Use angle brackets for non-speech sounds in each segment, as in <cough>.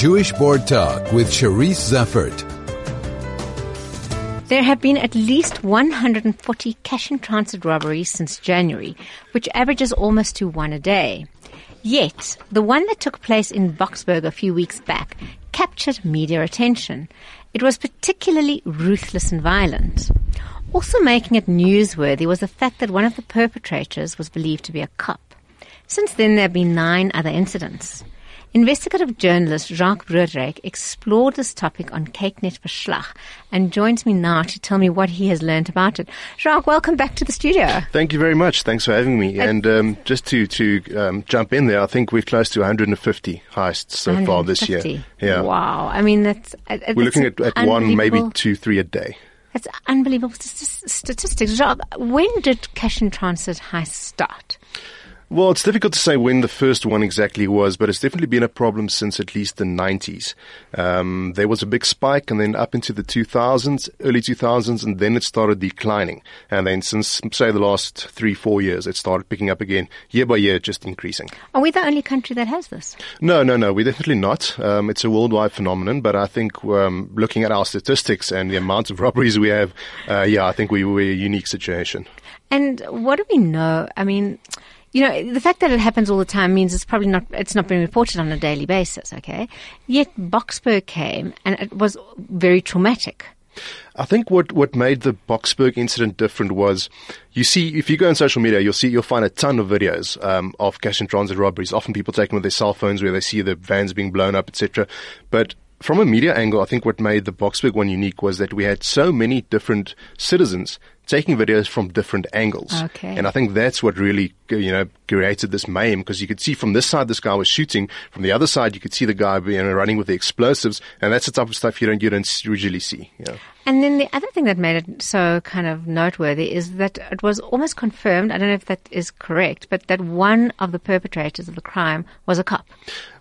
Jewish Board Talk with Charisse Zeffert. There have been at least 140 cash-in-transit robberies since January, which averages almost to one a day. Yet, the one that took place in Boksburg a few weeks back captured media attention. It was particularly ruthless and violent. Also making it newsworthy was the fact that one of the perpetrators was believed to be a cop. Since then, there have been nine other incidents. Investigative journalist Jacques Broodryk explored this topic on Kyk-Net Verslag and joins me now to tell me what he has learned about it. Jacques, welcome back to the studio. Thank you very much. Thanks for having me. and um, just to, to um, jump in there, I think we're close to 150 heists so 150. far this year. Yeah. Wow. I mean, that's. Uh, we're looking at, at one, maybe two, three a day. That's unbelievable statistics. Jacques, when did cash-in-transit heists start? Well, it's difficult to say when the first one exactly was, but it's definitely been a problem since at least the 90s. Um, there was a big spike and then up into the 2000s, early 2000s, and then it started declining. And then since, say, the last three, four years, it started picking up again, year by year, just increasing. Are we the only country that has this? No, no, no, we're definitely not. Um, it's a worldwide phenomenon, but I think um, looking at our statistics and the amount of <laughs> robberies we have, uh, yeah, I think we, we're a unique situation. And what do we know? I mean, you know, the fact that it happens all the time means it's probably not, it's not being reported on a daily basis, okay? Yet Boksburg came and it was very traumatic. I think what, what made the Boksburg incident different was you see, if you go on social media, you'll see, you'll find a ton of videos, um, of cash-in-transit robberies. Often people taken with their cell phones where they see the vans being blown up, etc. But from a media angle, I think what made the Boksburg one unique was that we had so many different citizens taking videos from different angles. Okay. And I think that's what really, you know, created this mayhem because you could see from this side this guy was shooting, from the other side you could see the guy you know, running with the explosives, and that's the type of stuff you don't you don't usually see. You know? And then the other thing that made it so kind of noteworthy is that it was almost confirmed. I don't know if that is correct, but that one of the perpetrators of the crime was a cop.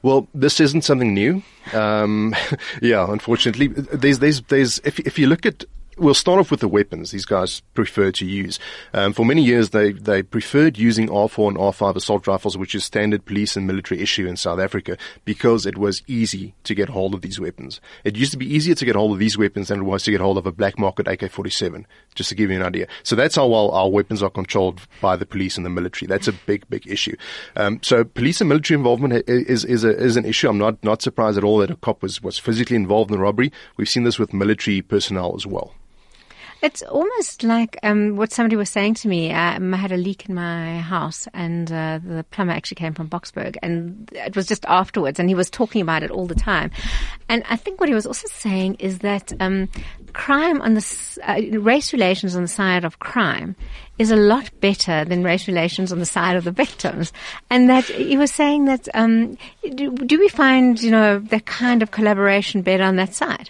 Well, this isn't something new. Um, <laughs> yeah, unfortunately, there's there's there's if if you look at we'll start off with the weapons these guys prefer to use. Um, for many years, they, they preferred using R4 and R5 assault rifles, which is standard police and military issue in South Africa, because it was easy to get hold of these weapons. It used to be easier to get hold of these weapons than it was to get hold of a black market AK-47, just to give you an idea. So that's how well our weapons are controlled by the police and the military. That's a big, big issue. Um, so police and military involvement is, is, a, is an issue. I'm not, not surprised at all that a cop was, was physically involved in the robbery. We've seen this with military personnel as well. It's almost like um, what somebody was saying to me. Um, I had a leak in my house, and uh, the plumber actually came from Boksburg, and it was just afterwards, and he was talking about it all the time. And I think what he was also saying is that um, crime on the uh, race relations on the side of crime is a lot better than race relations on the side of the victims, and that he was saying that um, do, do we find you know that kind of collaboration better on that side?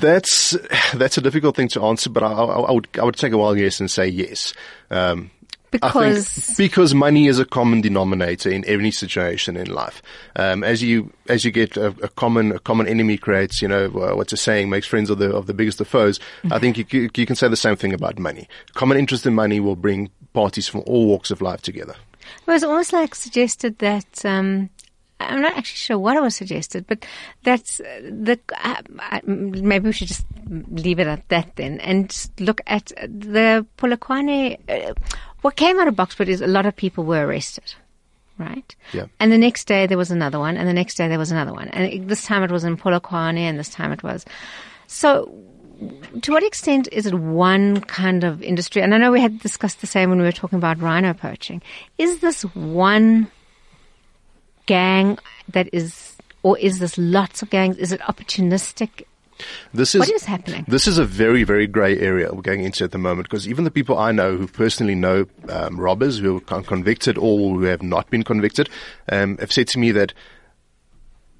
That's that's a difficult thing to answer, but I, I, I would I would take a wild guess and say yes. Um, because because money is a common denominator in every situation in life. Um, as you as you get a, a, common a common enemy creates, you know uh, what's a saying, makes friends of the of the biggest of foes. Mm-hmm. I think you you can say the same thing about money. Common interest in money will bring parties from all walks of life together. It was almost like suggested that um, I'm not actually sure what I was suggested, but that's the. Uh, maybe we should just leave it at that then, and look at the Polokwane. Uh, what came out of Boksburg is a lot of people were arrested, right? Yeah. And the next day there was another one, and the next day there was another one, and this time it was in Polokwane, and this time it was. So to what extent is it one kind of industry? And I know we had discussed the same when we were talking about rhino poaching. Is this one gang that is, or is this lots of gangs? Is it opportunistic? This is what is happening. This is a very, very grey area we're going into at the moment because even the people I know who personally know um, robbers who are convicted or who have not been convicted um, have said to me that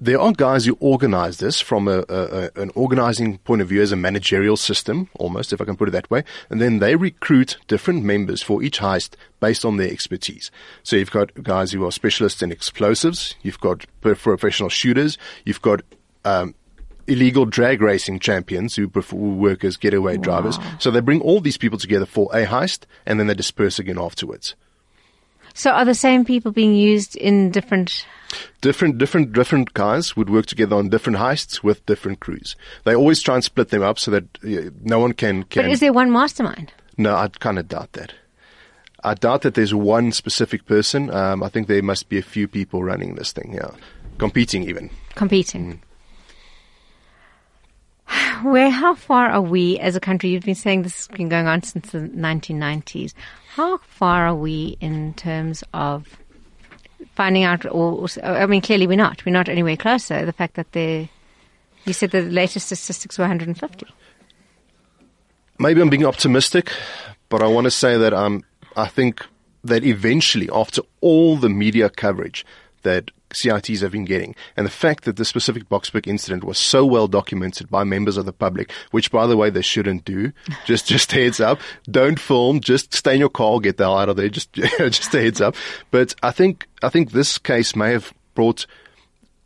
there are guys who organize this from a, a, an organizing point of view as a managerial system, almost, if I can put it that way. And then they recruit different members for each heist based on their expertise. So you've got guys who are specialists in explosives. You've got professional shooters. You've got, um, illegal drag racing champions who work as getaway wow. drivers. So they bring all these people together for a heist and then they disperse again afterwards. So are the same people being used in different? different different different guys would work together on different heists with different crews. They always try and split them up so that uh, no one can can. But is there one mastermind? no, I kind of doubt that. I doubt that there's one specific person. Um, I think there must be a few people running this thing. Yeah, competing even. competing. Where, how far are we as a country? You've been saying this has been going on since the 1990s. How far are we in terms of finding out? Or, I mean, clearly we're not. We're not anywhere closer. The fact that they, you said the latest statistics were 150. Maybe I'm being optimistic, but I want to say that um, I think that eventually, after all the media coverage that CITs have been getting, and the fact that the specific Boksburg incident was so well documented by members of the public, which by the way they shouldn't do, <laughs> just just heads up, don't film, just stay in your car, get the hell out of there, just <laughs> just a heads up. But I think I think this case may have brought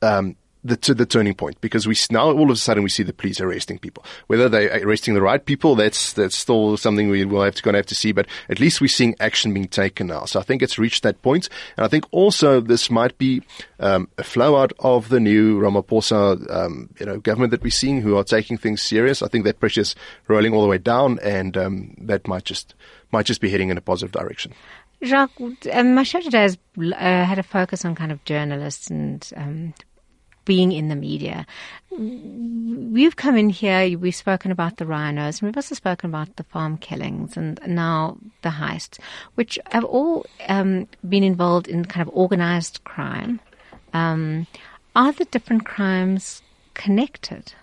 um, the to the turning point because we now all of a sudden we see the police arresting people. Whether they are arresting the right people, that's that's still something we will have to going to have to see. But at least we're seeing action being taken now. So I think it's reached that point. and I think also this might be um, a flow out of the new Ramaphosa um, you know government that we're seeing who are taking things serious. I think that pressure's rolling all the way down, and um, that might just might just be heading in a positive direction. Jacques, um, my show today has uh, had a focus on kind of journalists and um, being in the media. We've come in here, we've spoken about the rhinos, and we've also spoken about the farm killings and now the heists, which have all um, been involved in kind of organized crime. Um, are the different crimes connected?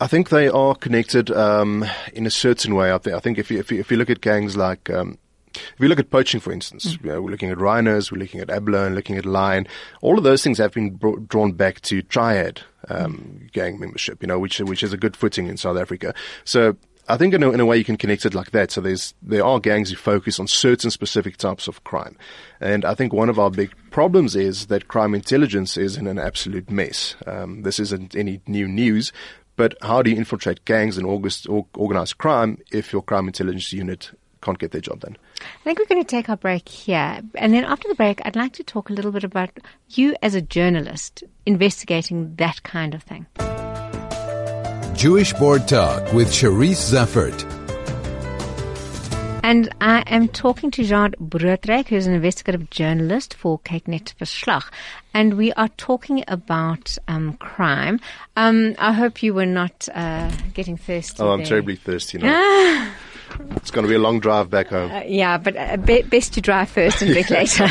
I think they are connected um, in a certain way. I think, if you, if you if you look at gangs like um, if you look at poaching, for instance, you know, we're looking at rhinos, we're looking at abalone, looking at lion. All of those things have been brought, drawn back to triad um, gang membership, you know, which which is a good footing in South Africa. So. I think in a, in a way you can connect it like that. So there's there are gangs who focus on certain specific types of crime, and I think one of our big problems is that crime intelligence is in an absolute mess. Um, this isn't any new news, but how do you infiltrate gangs and organized crime if your crime intelligence unit can't get their job done? I think we're going to take our break here. And then after the break, I'd like to talk a little bit about you as a journalist investigating that kind of thing. Jewish Board Talk with Charisse Zeffert. And I am talking to Jean Broodryk, who's an investigative journalist for Kyknet Verslag. And we are talking about um, crime. Um, I hope you were not uh, getting thirsty. Oh, I'm there. terribly thirsty now. <laughs> it's going to be a long drive back home. Uh, yeah, but uh, be- best to drive first and drink <laughs> later.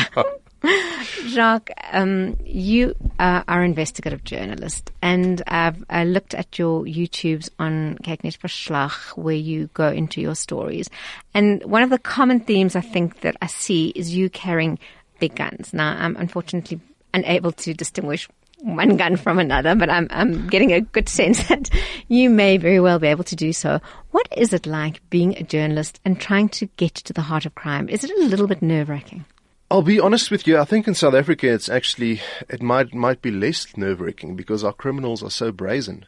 <laughs> Jacques, um, you uh, are an investigative journalist, and I've I looked at your YouTubes on Kyknet Verslag, where you go into your stories. And one of the common themes I think that I see is you carrying big guns. Now, I'm unfortunately unable to distinguish one gun from another, but I'm, I'm getting a good sense <laughs> that you may very well be able to do so. What is it like being a journalist and trying to get to the heart of crime? Is it a little bit nerve wracking? I'll be honest with you. I think in South Africa, it's actually it might might be less nerve wracking because our criminals are so brazen.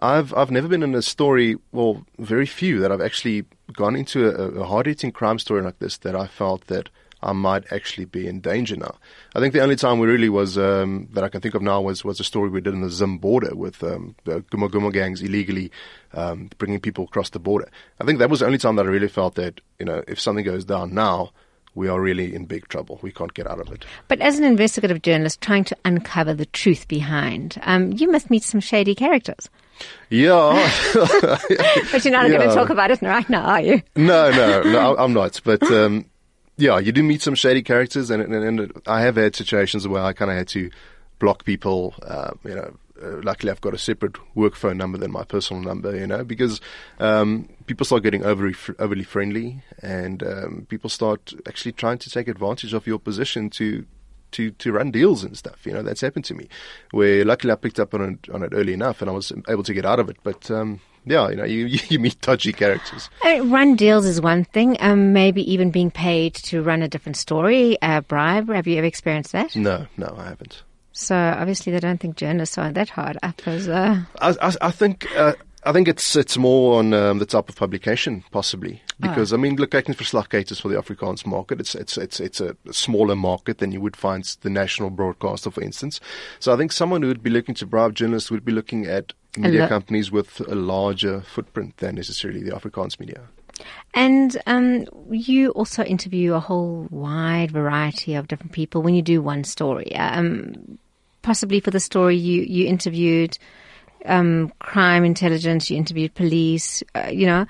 I've I've never been in a story, well, very few that I've actually gone into a, a hard hitting crime story like this that I felt that I might actually be in danger now. I think the only time we really was um, that I can think of now was was a story we did in the Zim border with um, the Guma Guma gangs illegally um, bringing people across the border. I think that was the only time that I really felt that you know if something goes down now, we are really in big trouble. We can't get out of it. But as an investigative journalist trying to uncover the truth behind, um, you must meet some shady characters. Yeah. <laughs> <laughs> But you're not going to talk about it right now, are you? no, no, no, I'm not. But um, yeah, you do meet some shady characters, and, and, and I have had situations where I kind of had to block people. Uh, you know, uh, luckily I've got a separate work phone number than my personal number. You know, because um, people start getting overly overly friendly, and um, people start actually trying to take advantage of your position to. To, to run deals and stuff, you know that's happened to me. Where luckily I picked up on it on it early enough, and I was able to get out of it. But um, yeah, you know you <laughs> you meet dodgy characters. Uh, run deals is one thing. Um, maybe even being paid to run a different story, a bribe. Have you ever experienced that? No, no, I haven't. So obviously they don't think journalists are that hard up as uh, I, I, I think uh, I think it's it's more on um, the type of publication, possibly, because I mean, look, kyk net verslaggeiters for the Afrikaans market. It's it's it's it's a smaller market than you would find the national broadcaster, for instance. So I think someone who would be looking to bribe journalists would be looking at media lo- companies with a larger footprint than necessarily the Afrikaans media. And um, you also interview a whole wide variety of different people when you do one story. Um, possibly for the story, you you interviewed um, crime intelligence, you interviewed police. Uh, you know,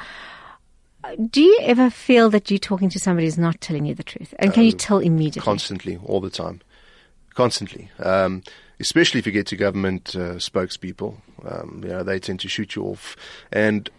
do you ever feel that you're talking to somebody who's not telling you the truth, and can you tell immediately? constantly, all the time, constantly. Um, especially if you get to government uh, spokespeople, um, you know they tend to shoot you off, and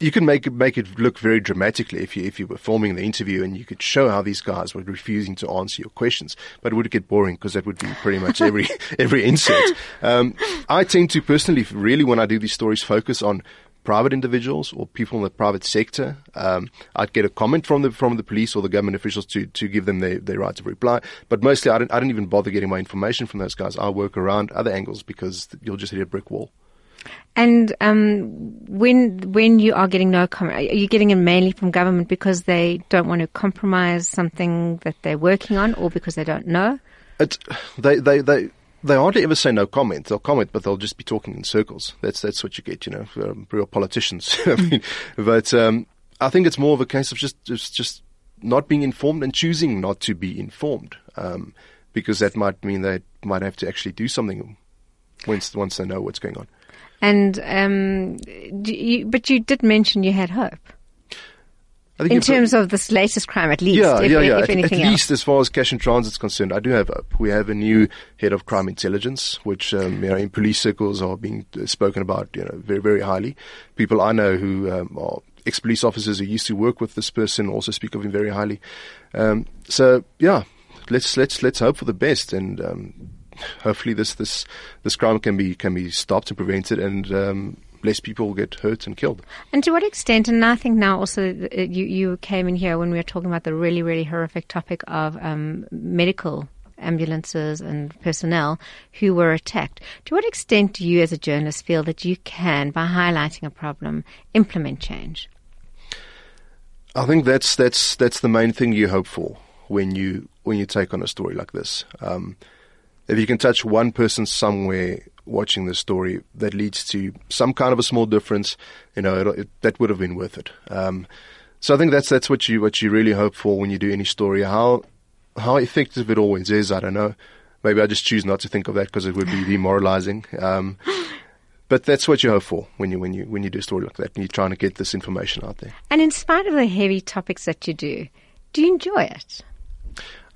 you can make it make it look very dramatically if you if you were filming the interview and you could show how these guys were refusing to answer your questions, but it would get boring because that would be pretty much <laughs> every every insert. Um, I tend to personally, really, when I do these stories, focus on private individuals or people in the private sector. Um, I'd get a comment from the from the police or the government officials to to give them their, their right to reply. But mostly, I don't I don't even bother getting my information from those guys. I work around other angles because you'll just hit a brick wall. And um, when when you are getting no comment, are you getting it mainly from government because they don't want to compromise something that they're working on, or because they don't know? It, they they they. They hardly ever say no comment. They'll comment, but they'll just be talking in circles. That's that's what you get, you know, um, real politicians. <laughs> I mean, but um, I think it's more of a case of just just just not being informed and choosing not to be informed, um, because that might mean they might have to actually do something once once they know what's going on. And um, you, but you did mention you had hope in terms of this latest crime, at least. Yeah, if, yeah, yeah. If At, anything at else. least as far as cash-in-transit is concerned, I do have hope. We have a new head of crime intelligence, which um, you know in police circles are being spoken about, you know, very very highly. People I know who um, are ex-police officers who used to work with this person also speak of him very highly. Um, so yeah, let's let's let's hope for the best and. Hopefully, this this this crime can be can be stopped and prevented, and um, less people get hurt and killed. And to what extent, and I think now also uh, you, you came in here when we were talking about the really, really horrific topic of um, medical ambulances and personnel who were attacked. To what extent do you as a journalist feel that you can, by highlighting a problem, implement change? I think that's that's that's the main thing you hope for when you when you take on a story like this. Um, if you can touch one person somewhere watching the story that leads to some kind of a small difference, you know, it, it, that would have been worth it. Um, so I think that's that's what you what you really hope for when you do any story. How how effective it always is, I don't know. Maybe I just choose not to think of that because it would be <laughs> demoralizing. Um, but that's what you hope for when you when you when you do a story like that and you're trying to get this information out there. And in spite of the heavy topics that you do, do you enjoy it?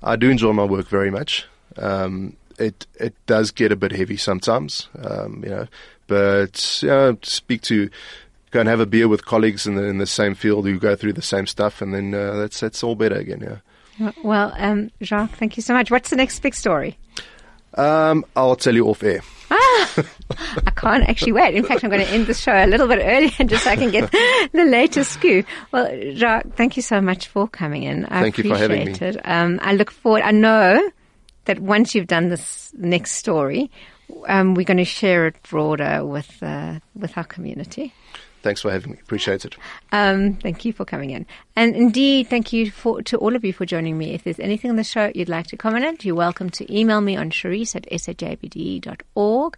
I do enjoy my work very much. Um, it it does get a bit heavy sometimes, um, you know, but you know, speak to go and have a beer with colleagues in the in the same field who go through the same stuff, and then uh, that's that's all better again. Yeah. Well, um, Jacques, thank you so much. What's the next big story? Um, I'll tell you off air. I can't actually wait. In fact, I'm going to end the show a little bit earlier <laughs> just so I can get the latest scoop. Well, Jacques, thank you so much for coming in. I Thank you for having me. appreciate it. Um, I look forward. I know that once you've done this next story, um, we're going to share it broader with uh, with our community. Thanks for having me. Appreciate it. Um, thank you for coming in. And indeed, thank you for, to all of you for joining me. If there's anything on the show you'd like to comment on, you're welcome to email me on Charisse at sajbd.org.